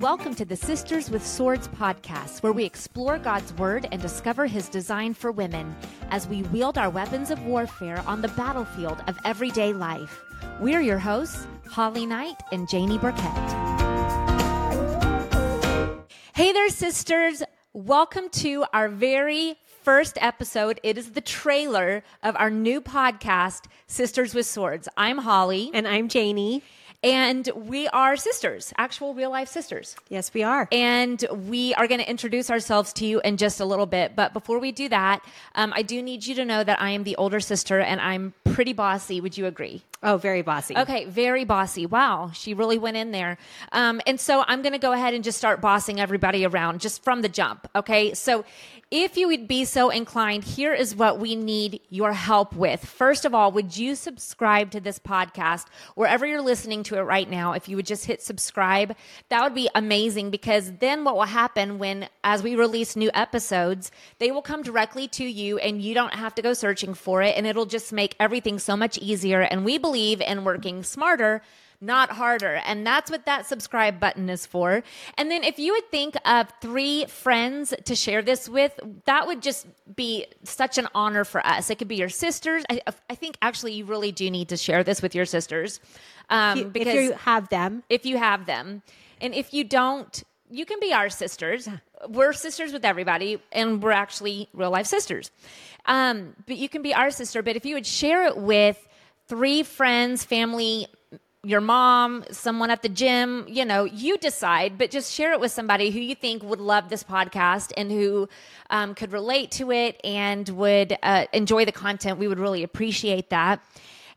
Welcome to the Sisters with Swords podcast, where we explore God's Word and discover His design for women as we wield our weapons of warfare on the battlefield of everyday life. We're your hosts, Holly Knight and Janie Burkett. Hey there, sisters. Welcome to our very first episode. It is the trailer of our new podcast, Sisters with Swords. I'm Holly. And I'm Janie. And we are sisters, actual real life sisters. Yes, we are. And we are going to introduce ourselves to you in just a little bit. But before we do that, um, I do need you to know that I am the older sister and I'm pretty bossy. Would you agree? Oh, very bossy. Okay, very bossy. Wow, she really went in there. Um, and so I'm going to go ahead and just start bossing everybody around just from the jump. Okay, so if you would be so inclined, here is what we need your help with. First of all, would you subscribe to this podcast wherever you're listening to it right now? If you would just hit subscribe, that would be amazing because then what will happen when, as we release new episodes, they will come directly to you and you don't have to go searching for it and it'll just make everything so much easier. And we believe in working smarter not harder. And that's what that subscribe button is for. And then if you would think of three friends to share this with, that would just be such an honor for us. It could be your sisters. I, I think actually you really do need to share this with your sisters. Um, because if you have them. If you have them. And if you don't, you can be our sisters. We're sisters with everybody, and we're actually real life sisters. Um, but you can be our sister. But if you would share it with three friends, family, your mom, someone at the gym, you know, you decide, but just share it with somebody who you think would love this podcast and who um, could relate to it and would uh, enjoy the content. We would really appreciate that.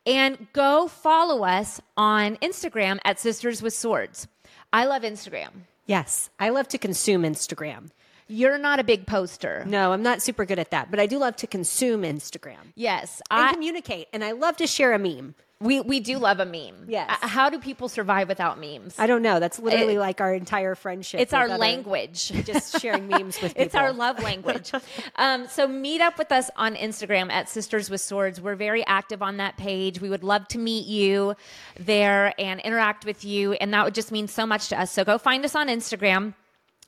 And go follow us on Instagram at Sisters with Swords. I love Instagram. Yes, I love to consume Instagram. You're not a big poster. No, I'm not super good at that, but I do love to consume Instagram. Yes, and I communicate, and I love to share a meme. We we do love a meme. Yes. Uh, how do people survive without memes? I don't know. That's literally it, like our entire friendship. It's our language. Just sharing memes with people. It's our love language. um, so meet up with us on Instagram at Sisters with Swords. We're very active on that page. We would love to meet you there and interact with you, and that would just mean so much to us. So go find us on Instagram.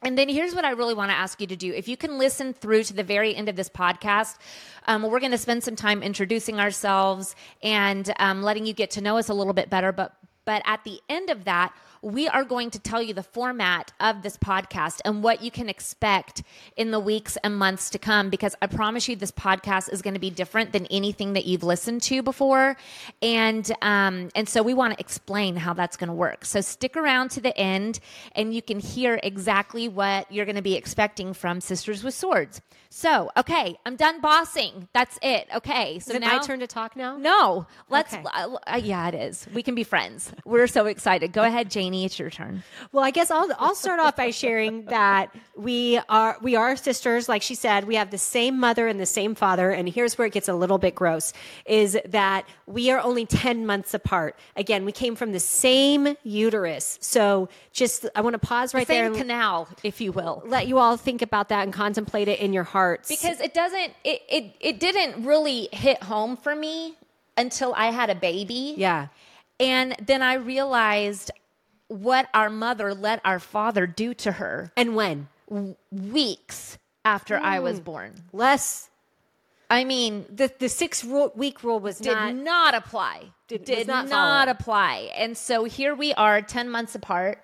And then here's what I really want to ask you to do. If you can listen through to the very end of this podcast, um, we're going to spend some time introducing ourselves and um, letting you get to know us a little bit better. But but at the end of that, we are going to tell you the format of this podcast and what you can expect in the weeks and months to come because I promise you this podcast is going to be different than anything that you've listened to before. And um, and so we want to explain how that's going to work. So stick around to the end and you can hear exactly what you're going to be expecting from Sisters with Swords. So, okay, I'm done bossing. That's it. Okay. So is it now, my turn to talk now? No. Let's okay. uh, uh, yeah, it is. We can be friends. We're so excited. Go ahead, Janie. It's your turn. Well, I guess I'll I'll start off by sharing that we are we are sisters. Like she said, we have the same mother and the same father. And here's where it gets a little bit gross: is that we are only ten months apart. Again, we came from the same uterus. So just I want to pause right the there. Same canal, if you will. Let you all think about that and contemplate it in your hearts. Because it doesn't it, it it didn't really hit home for me until I had a baby. Yeah. And then I realized what our mother let our father do to her. And when? W- weeks after mm. I was hmm. born. Less I mean, the the six week rule was did not, not apply. Did, did not, not apply. And so here we are, ten months apart.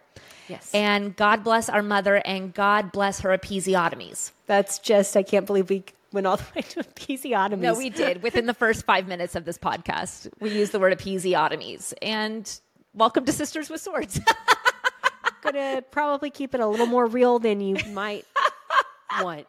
Yes. And God bless our mother, and God bless her episiotomies. That's just, I can't believe we went all the way to episiotomies. No, we did. Within the first five minutes of this podcast, we used the word episiotomies. And welcome to Sisters with Swords. Gonna probably keep it a little more real than you might want.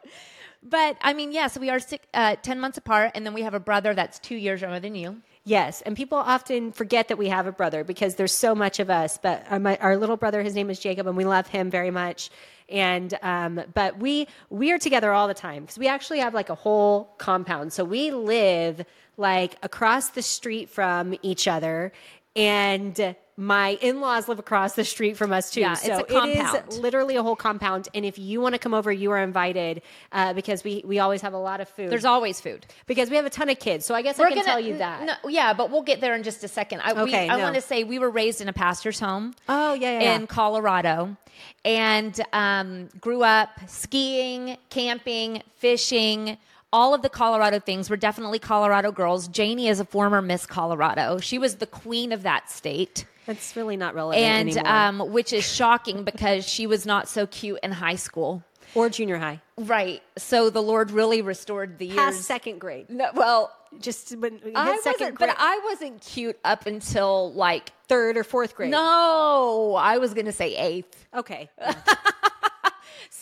But I mean, yes, yeah, so we are six, uh, 10 months apart, and then we have a brother that's two years younger than you. Yes, and people often forget that we have a brother because there's so much of us. But our, my, our little brother, his name is Jacob, and we love him very much. And um, but we we are together all the time because we actually have like a whole compound. So we live like across the street from each other, and my in-laws live across the street from us too. Yeah, it's a compound. is literally a whole compound. And if you want to come over, you are invited uh, because we we always have a lot of food. There's always food. because we have a ton of kids. So I guess I can tell you that. No, yeah, but we'll get there in just a second. I, we- Okay, I want to say we were raised in a pastor's home. Oh, yeah, yeah, yeah. in Colorado, and um, grew up skiing, camping, fishing. All of the Colorado things. We're definitely Colorado girls. Janie is a former Miss Colorado. She was the queen of that state. That's really not relevant And anymore. um, which is shocking because she was not so cute in high school. or junior high, Right. So the Lord really restored the past years. second grade. No, well, Just when you I second wasn't, grade, but I wasn't cute up until like third or fourth grade. no, I was going to say eighth. Okay.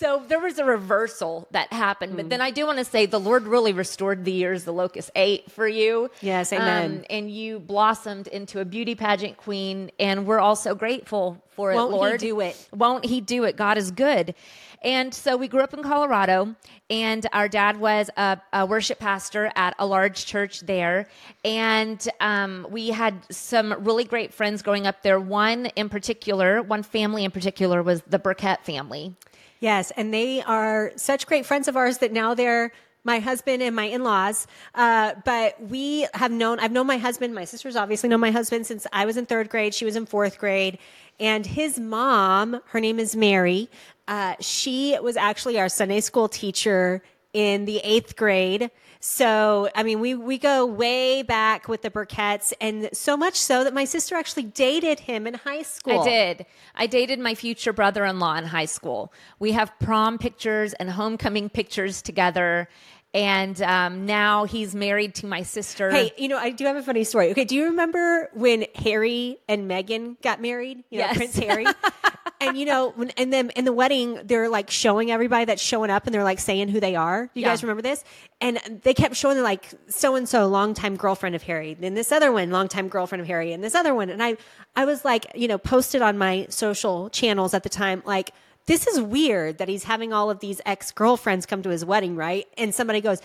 So there was a reversal that happened, Hmm. but then I do want to say the Lord really restored the years the locust ate for you. Yes, amen. Um, and you blossomed into a beauty pageant queen, and we're all so grateful for Won't it, he Lord. do it? Won't he do it? God is good. And so we grew up in Colorado, and our dad was a, a worship pastor at a large church there. And um, we had some really great friends growing up there. One in particular, one family in particular, was the Burkett family. Yes, and they are such great friends of ours that now they're my husband and my in-laws. Uh, but we have known I've known my husband. My sisters obviously know my husband since I was in third grade. She was in fourth grade, and his mom, her name is Mary. Uh, she was actually our Sunday school teacher in the eighth grade. So, I mean, we, we go way back with the Burketts and so much so that my sister actually dated him in high school. I did. I dated my future brother in law in high school. We have prom pictures and homecoming pictures together. And um, now he's married to my sister. Hey, you know, I do have a funny story. Okay, do you remember when Harry and Meghan got married? You know, Yes. Prince Harry. and you know, when and then in the wedding, they're like showing everybody that's showing up, and they're like saying who they are. You Yeah. guys remember this? And they kept showing them like so and so, longtime girlfriend of Harry, then this other one, longtime girlfriend of Harry, and this other one. And I, I was like, you know, posted on my social channels at the time, like. This is weird that he's having all of these ex girlfriends come to his wedding, right? And somebody goes,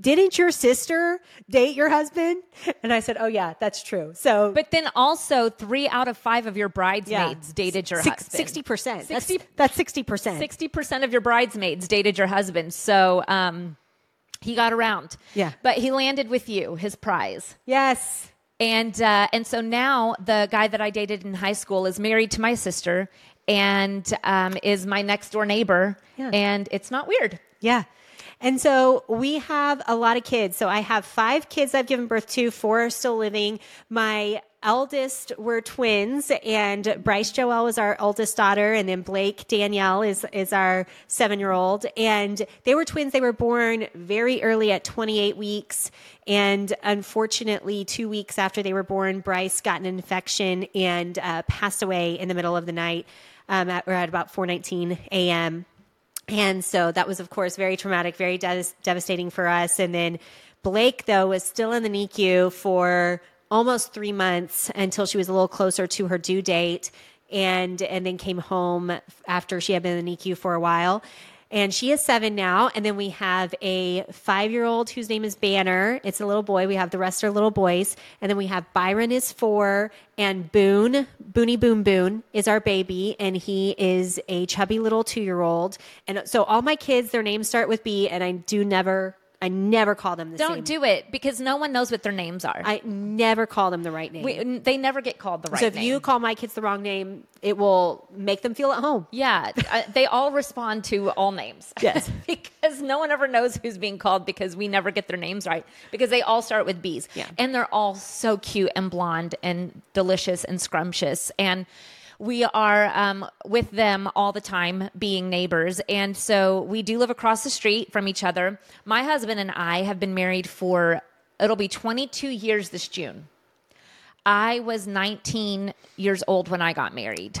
didn't your sister date your husband? And I said, oh yeah, that's true. So, But then also, three out of five of your bridesmaids yeah. dated your Six- husband. Sixty percent. That's 60 that's sixty percent. Sixty percent of your bridesmaids dated your husband. So um, he got around. Yeah. But he landed with you, his prize. Yes. And uh, and so now the guy that I dated in high school is married to my sister and um, is my next door neighbor. Yeah. And it's not weird. Yeah. And so we have a lot of kids. So I have five kids I've given birth to, four are still living. My eldest were twins, and Bryce Joel was our oldest daughter, and then Blake Danielle is is our seven year old. And they were twins. They were born very early at 28 weeks. And unfortunately, two weeks after they were born, Bryce got an infection and uh, passed away in the middle of the night. Um, at, at about 4:19 a.m. And so that was, of course, very traumatic, very des- devastating for us. And then Blake, though, was still in the NICU for almost three months until she was a little closer to her due date, and and then came home after she had been in the NICU for a while. And she is seven now. And then we have a five year old whose name is Banner. It's a little boy. We have the rest are little boys. And then we have Byron is four and Boone, Boony Boom Boone is our baby. And he is a chubby little two year old. And so all my kids, their names start with B. And I do never, I never call them the same. Don't same. do it because no one knows what their names are. I never call them the right name. we, they never get called the right name. so if name. you call my kids the wrong name, it will make them feel at home. Yeah, uh, they all respond to all names. Yes. because no one ever knows who's being called because we never get their names right because they all start with B's. Yeah. And they're all so cute and blonde and delicious and scrumptious. And we are um, with them all the time being neighbors. And so we do live across the street from each other. My husband and I have been married for, it'll be 22 years this June. I was 19 years old when I got married.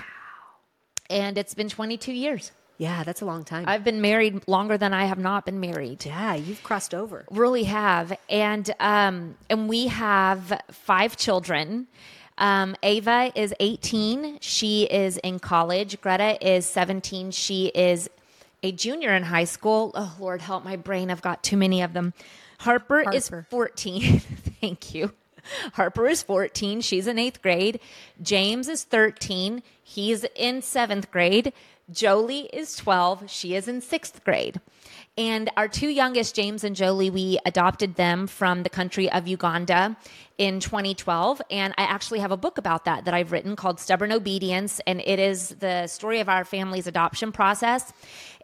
And it's been 22 years. Yeah, that's a long time. I've been married longer than I have not been married. yeah, you've crossed over. Really have, and um, and we have five children. Um, Ava is 18. She is in college. Greta is 17. She is a junior in high school. Oh Lord, help my brain! I've got too many of them. Harper, is 14. Thank you. Harper is 14. She's in eighth grade. James is 13. He's in seventh grade. Jolie is 12. She is in sixth grade. And our two youngest, James and Jolie, we adopted them from the country of Uganda in 2012. And I actually have a book about that that I've written called Stubborn Obedience. And it is the story of our family's adoption process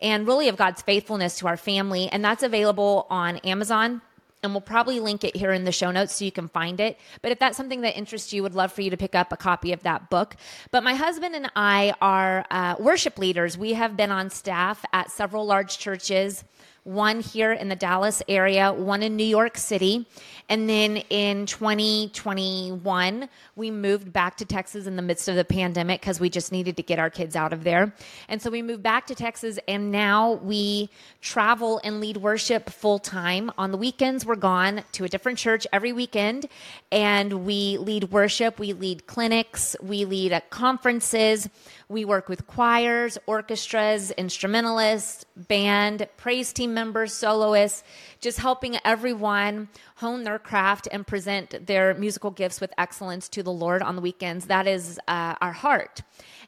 and really of God's faithfulness to our family. And that's available on Amazon and we'll probably link it here in the show notes so you can find it. But if that's something that interests you, would love for you to pick up a copy of that book. But my husband and I are uh, worship leaders. We have been on staff at several large churches one here in the Dallas area, one in New York City. And then in 2021, we moved back to Texas in the midst of the pandemic because we just needed to get our kids out of there. And so we moved back to Texas, and now we travel and lead worship full time. On the weekends, we're gone to a different church every weekend, and we lead worship, we lead clinics, we lead at conferences. We work with choirs, orchestras, instrumentalists, band, praise team members, soloists, just helping everyone hone their craft and present their musical gifts with excellence to the Lord on the weekends. That is uh, our heart.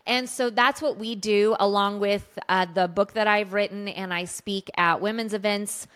And so that's what we do, along with uh, the book that I've written, and I speak at women's events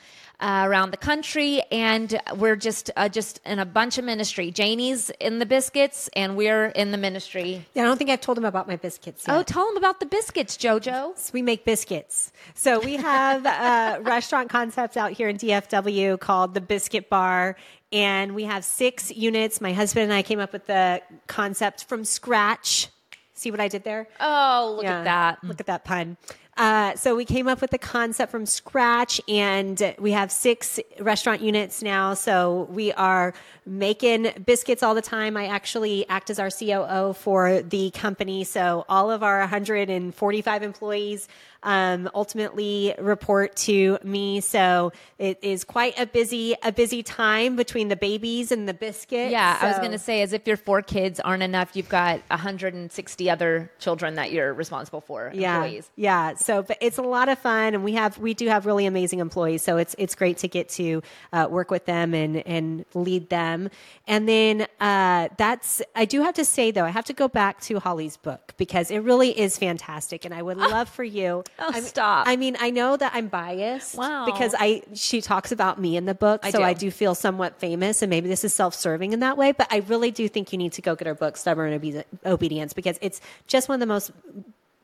uh, around the country, and we're just uh, just in a bunch of ministry. Janie's in the biscuits, and we're in the ministry. Yeah, I don't think I've told him about my biscuits. Yet. Oh, tell him about the biscuits, JoJo. So we make biscuits. So we have a restaurant concepts out here in DFW called the Biscuit Bar. And we have six units. My husband and I came up with the concept from scratch. See what I did there? Oh, look Yeah. at that. Look at that pun. Uh, so we came up with the concept from scratch, and we have six restaurant units now. So we are making biscuits all the time. I actually act as our COO for the company. So all of our 145 employees um, ultimately report to me. So it is quite a busy a busy time between the babies and the biscuits. Yeah, I was going to say, as if your four kids aren't enough, you've got 160 other children that you're responsible for, yeah, employees. Yeah. So, but it's a lot of fun, and we have we do have really amazing employees. So it's it's great to get to uh, work with them and and lead them. And then uh, that's I do have to say though I have to go back to Holly's book because it really is fantastic, and I would love for you. Oh, I mean- stop. I mean, I know that I'm biased. Wow. Because I she talks about me in the book, I so do. I do feel somewhat famous, and maybe this is self-serving in that way. But I really do think you need to go get her book, Stubborn Obe- Obedience, because it's just one of the most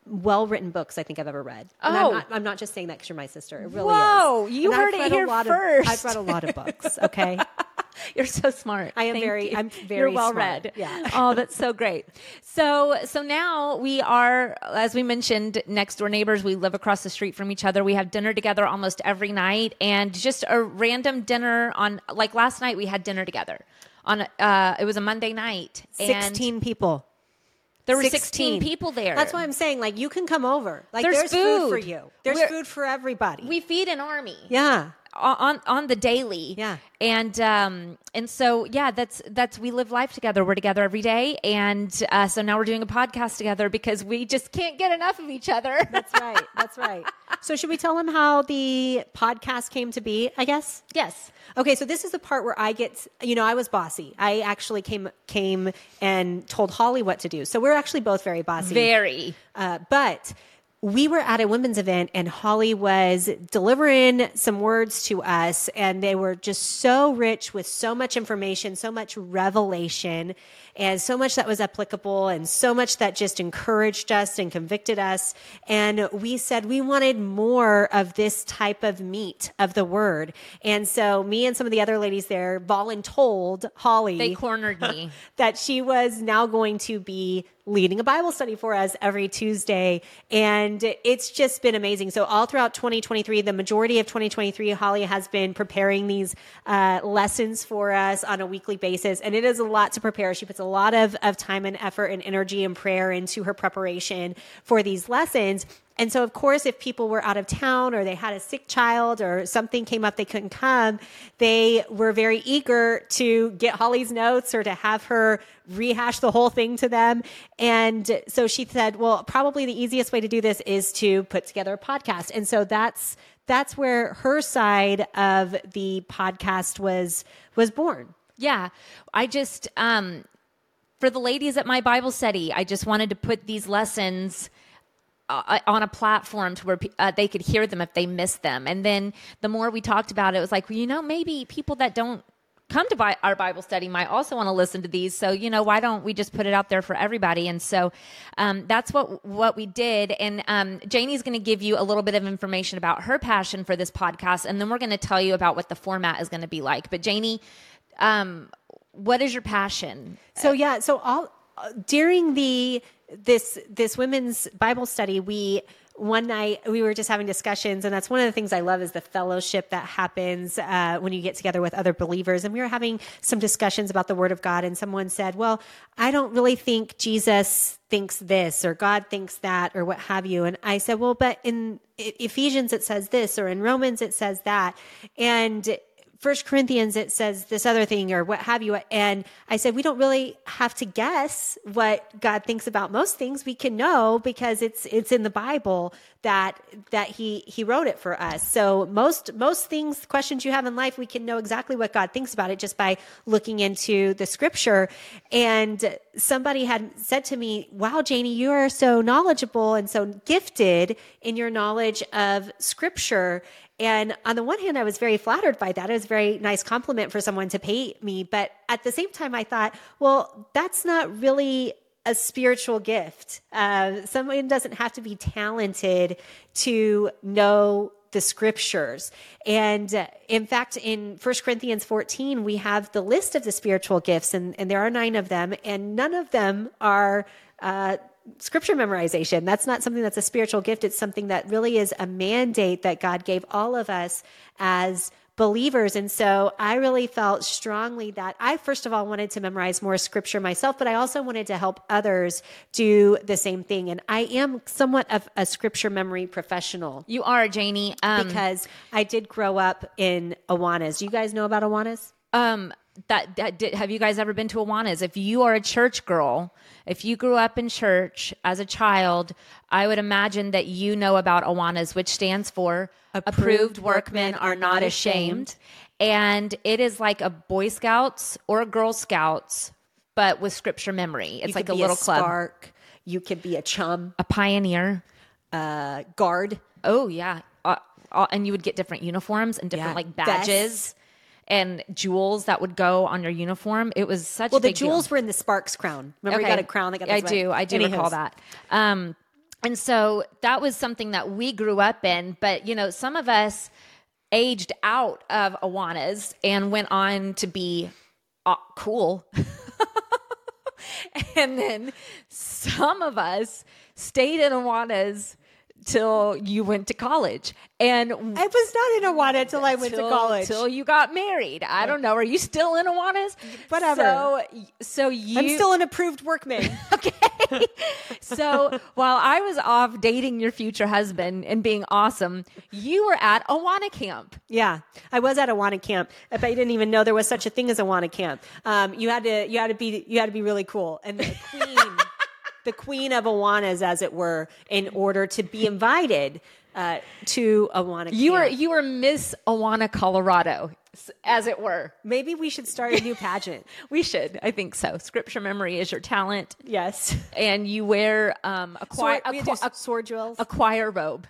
well written books I think I've ever read. And Oh. I'm not, I'm not just saying that because you're my sister. It really Whoa, is. you And heard I've it here lot first. Of, I've read a lot of books. Okay. You're so smart. I am Thank very- you. I'm You're very well smart. read. Yeah. Oh, that's so great. So, so now we are, as we mentioned, next door neighbors. We live across the street from each other. We have dinner together almost every night, and just a random dinner on. Like last night, we had dinner together. On uh, it was a Monday night. and 16 people. There were 16 people there. That's why I'm saying, like, you can come over. Like, There's there's, food. for you. There's We're- food for everybody. we feed an army. yeah. On on the daily. Yeah. And um and so yeah, that's that's we live life together. We're together every day, and uh, so now we're doing a podcast together because we just can't get enough of each other. That's right. That's right. So, should we tell them how the podcast came to be? I guess. yes. Okay, so this is the part where I get, you know, I was bossy. I actually came came and told Holly what to do. So we're actually both very bossy. Very. Uh, but we were at a women's event and Holly was delivering some words to us, and they were just so rich with so much information, so much revelation, and so much that was applicable, and so much that just encouraged us and convicted us. And we said we wanted more of this type of meat of the word. And so me and some of the other ladies there voluntold Holly They cornered me. that she was now going to be leading a Bible study for us every Tuesday. And it's just been amazing. So, all throughout 2023, the majority of 2023, Holly has been preparing these uh, lessons for us on a weekly basis. And it is a lot to prepare. She puts a lot of, of time and effort and energy and prayer into her preparation for these lessons. And so, of course, if people were out of town or they had a sick child or something came up they couldn't come, they were very eager to get Holly's notes or to have her rehash the whole thing to them. And so she said, well, probably the easiest way to do this is to put together a podcast. And so that's that's where her side of the podcast was was born. Yeah. I just, um, for the ladies at my Bible study, I just wanted to put these lessons uh, on a platform to where uh, they could hear them if they missed them. And then the more we talked about it, it was like, well, you know, maybe people that don't come to buy our Bible study might also want to listen to these. So, you know, why don't we just put it out there for everybody? And so um, that's what what we did. And um, Janie's going to give you a little bit of information about her passion for this podcast, and then we're going to tell you about what the format is going to be like. But Janie, um, what is your passion? So yeah, so all during the this this women's Bible study, we one night we were just having discussions and that's one of the things i love is the fellowship that happens uh, when you get together with other believers. And we were having some discussions about the word of god and someone said well i don't really think jesus thinks this or god thinks that or what have you. And i said well but in ephesians it says this or in romans it says that. And First Corinthians, it says this other thing or what have you. And I said, we don't really have to guess what God thinks about most things. We can know because it's, it's in the Bible that, that he, he wrote it for us. So most, most things, questions you have in life, we can know exactly what God thinks about it just by looking into the scripture. And somebody had said to me, wow, Janie, you are so knowledgeable and so gifted in your knowledge of scripture. And on the one hand, I was very flattered by that. It was a very nice compliment for someone to pay me. But at the same time, I thought, well, that's not really a spiritual gift. Uh, someone doesn't have to be talented to know the scriptures. And uh, in fact, in 1 Corinthians 14, we have the list of the spiritual gifts, and, and there are nine of them, and none of them are. Uh, scripture memorization. That's not something that's a spiritual gift. It's something that really is a mandate that God gave all of us as believers. And so I really felt strongly that I, first of all, wanted to memorize more scripture myself, but I also wanted to help others do the same thing. And I am somewhat of a scripture memory professional. You are, Janie. Um, because I did grow up in Awanas. Do you guys know about Awanas? Um, that, that did, have you guys ever been to Awanas? If you are a church girl, if you grew up in church as a child, I would imagine that you know about Awanas, which stands for Approved, Approved Workmen Are Not Ashamed. And it is like a Boy Scouts or a Girl Scouts, but with scripture memory. It's like a little a club. Spark. You could be a chum, a pioneer, uh, guard. Oh yeah, uh, uh, and you would get different uniforms and different yeah. like badges. And jewels that would go on your uniform. It was such a well. the jewels deal. were in the Sparks crown. Remember, okay. you got a crown. That got I do. I do recall that. Um, and so that was something that we grew up in. But you know, some of us aged out of Awanas and went on to be uh, cool. and then some of us stayed in Awanas till you went to college. And I was not in Awana until I went till, to college. Till you got married. I don't know. Are you still in Awanas? Whatever. So, so you. I'm still an approved workman. okay. so while I was off dating your future husband and being awesome, you were at Awana camp. Yeah, I was at Awana camp. If I didn't even know there was such a thing as Awana camp. Um, you had to, you had to be, you had to be really cool. And the queen the queen of Awanas, as it were, in order to be invited uh, to Awana. You were you were Miss Awana, Colorado, as it were. Maybe we should start a new pageant. we should. I think so. Scripture memory is your talent. Yes, and you wear um, a, choir, sword, a, a, sword jewels, a choir robe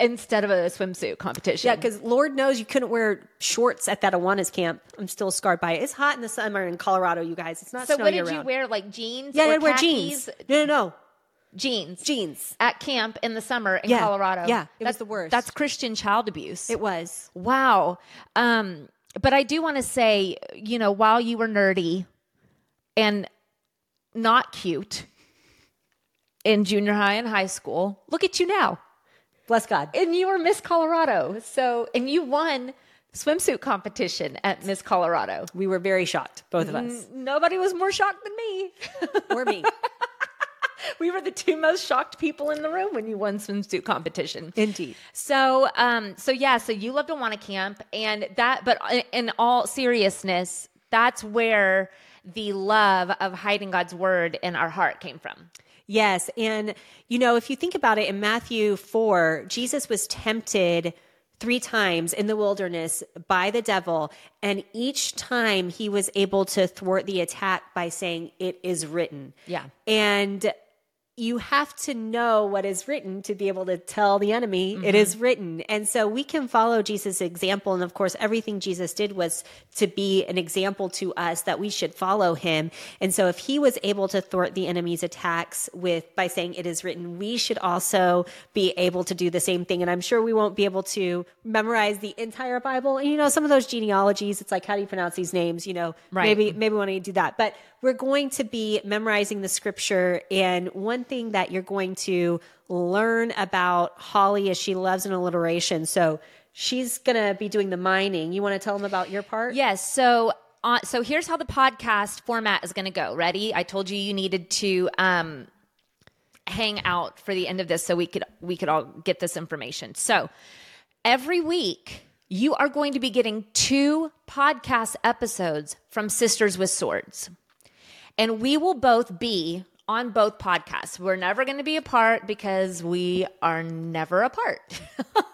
instead of a swimsuit competition. Yeah, because Lord knows you couldn't wear shorts at that Awanas camp. I'm still scarred by it. It's hot in the summer in Colorado, you guys. It's not so. what did you wear? Like jeans? Yeah, I wear jeans. No, no, no. Jeans, jeans at camp in the summer in yeah. Colorado. Yeah, it that's was the worst. That's Christian child abuse. It was. Wow. Um, but I do want to say, you know, while you were nerdy and not cute in junior high and high school, look at you now. Bless God. And you were Miss Colorado. So, and you won swimsuit competition at Miss Colorado. We were very shocked, both of us. N- nobody was more shocked than me. or me. we were the two most shocked people in the room when you won swimsuit competition. Indeed. So, um, so yeah, so you loved Awana camp, and that. But in all seriousness, that's where the love of hiding God's word in our heart came from. Yes. And, you know, if you think about it in Matthew 4, Jesus was tempted three times in the wilderness by the devil. And each time he was able to thwart the attack by saying, It is written. Yeah. And you have to know what is written to be able to tell the enemy mm-hmm. it is written. And so we can follow Jesus' example. And of course, everything Jesus did was to be an example to us that we should follow him. And so if he was able to thwart the enemy's attacks with by saying it is written, we should also be able to do the same thing. And I'm sure we won't be able to memorize the entire Bible. And you know, some of those genealogies, it's like, how do you pronounce these names? You know, right. maybe, maybe we want to do that. But we're going to be memorizing the scripture. And one thing that you're going to learn about Holly is she loves an alliteration. So she's going to be doing the mining. You want to tell them about your part? Yes. So, uh, so here's how the podcast format is going to go. Ready? I told you you needed to um, hang out for the end of this so we could we could all get this information. So every week you are going to be getting two podcast episodes from Sisters with Swords and we will both be on both podcasts. We're never going to be apart because we are never apart.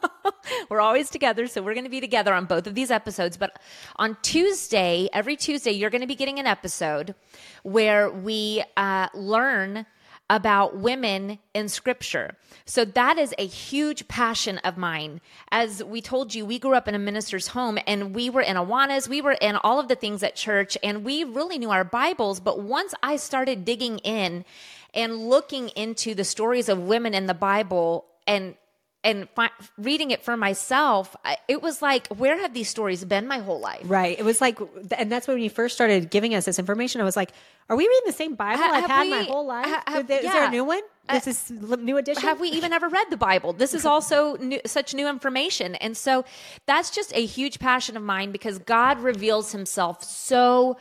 we're always together. So we're going to be together on both of these episodes. But on Tuesday, every Tuesday, you're going to be getting an episode where we uh, learn about women in scripture. So that is a huge passion of mine. As we told you, we grew up in a minister's home and we were in Awanas, we were in all of the things at church, and we really knew our Bibles. But once I started digging in and looking into the stories of women in the Bible and and fi- reading it for myself, it was like, where have these stories been my whole life? Right. It was like, and that's when you first started giving us this information. I was like, are we reading the same Bible ha- I've had we, my whole life? Ha- have, is yeah. there a new one? Uh, this is new edition. Have we even ever read the Bible? This is also new, such new information, and so that's just a huge passion of mine because God reveals Himself so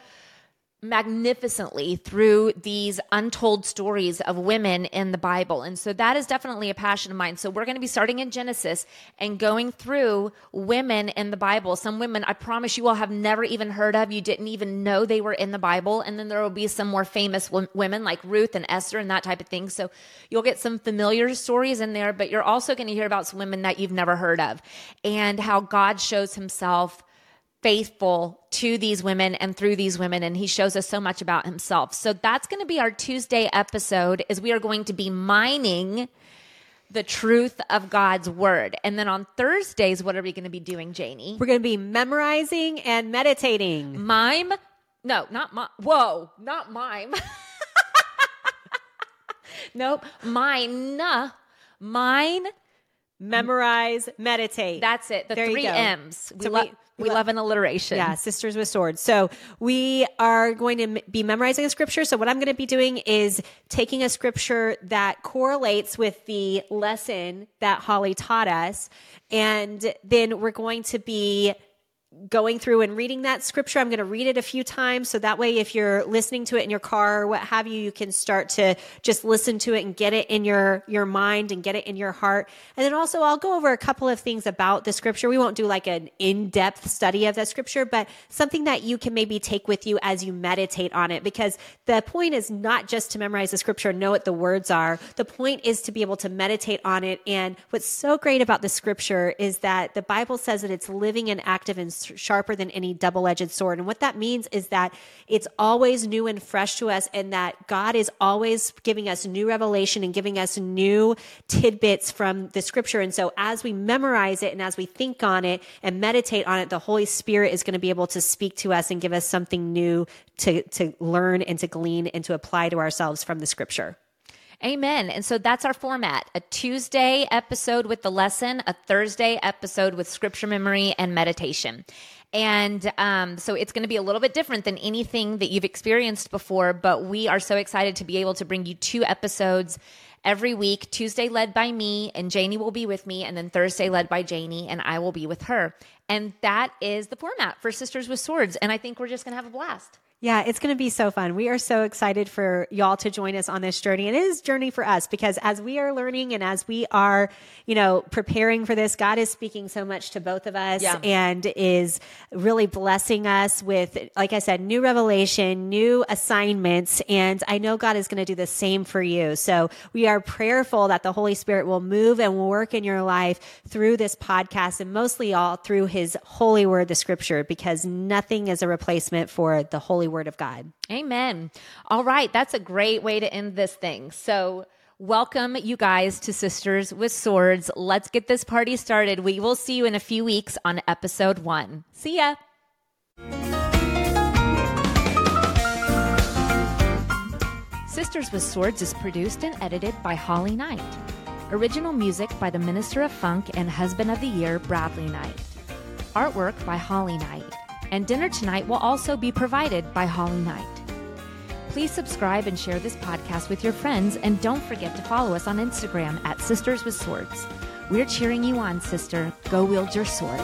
magnificently through these untold stories of women in the Bible. And so that is definitely a passion of mine. So we're going to be starting in Genesis and going through women in the Bible. Some women I promise you all have never even heard of. You didn't even know they were in the Bible. And then there will be some more famous w- women like Ruth and Esther and that type of thing. So you'll get some familiar stories in there, but you're also going to hear about some women that you've never heard of and how God shows himself faithful to these women and through these women and he shows us so much about himself. So that's going to be our Tuesday episode is we are going to be mining the truth of God's word. And then on Thursdays what are we going to be doing, Janie? We're going to be memorizing and meditating. Mime? No, not mime. Whoa, not mime. nope, mine. Mine memorize, meditate. That's it. The there three M's. We, so lo- we, love an alliteration. Yeah, sisters with swords. So we are going to be memorizing a scripture. So what I'm going to be doing is taking a scripture that correlates with the lesson that Holly taught us. And then we're going to be going through and reading that scripture. I'm going to read it a few times. So that way, if you're listening to it in your car or what have you, you can start to just listen to it and get it in your, your mind and get it in your heart. And then also I'll go over a couple of things about the scripture. We won't do like an in-depth study of that scripture, but something that you can maybe take with you as you meditate on it. Because the point is not just to memorize the scripture and know what the words are. The point is to be able to meditate on it. And what's so great about the scripture is that the Bible says that it's living and active and sharper than any double edged sword. And what that means is that it's always new and fresh to us, and that God is always giving us new revelation and giving us new tidbits from the scripture. And so as we memorize it and as we think on it and meditate on it, the Holy Spirit is going to be able to speak to us and give us something new to, to learn and to glean and to apply to ourselves from the scripture. Amen. And so that's our format a Tuesday episode with the lesson, a Thursday episode with scripture memory and meditation. And um, so it's going to be a little bit different than anything that you've experienced before, but we are so excited to be able to bring you two episodes every week Tuesday led by me, and Janie will be with me, and then Thursday led by Janie, and I will be with her. And that is the format for Sisters with Swords. And I think we're just going to have a blast. Yeah, it's going to be so fun. We are so excited for y'all to join us on this journey. It is journey for us because as we are learning and as we are, you know, preparing for this, God is speaking so much to both of us Yeah. and is really blessing us with, like I said, new revelation, new assignments. And I know God is going to do the same for you. So we are prayerful that the Holy Spirit will move and work in your life through this podcast and mostly all through his holy word, the scripture, because nothing is a replacement for the holy word of God. Amen. All right. That's a great way to end this thing. So, welcome you guys to Sisters with Swords. Let's get this party started. We will see you in a few weeks on episode one. See ya. Sisters with Swords is produced and edited by Holly Knight. Original music by the Minister of Funk and Husband of the Year, Bradley Knight. Artwork by Holly Knight. And dinner tonight will also be provided by Holly Knight. Please subscribe and share this podcast with your friends, and don't forget to follow us on Instagram at Sisters with Swords. We're cheering you on, sister. Go wield your sword.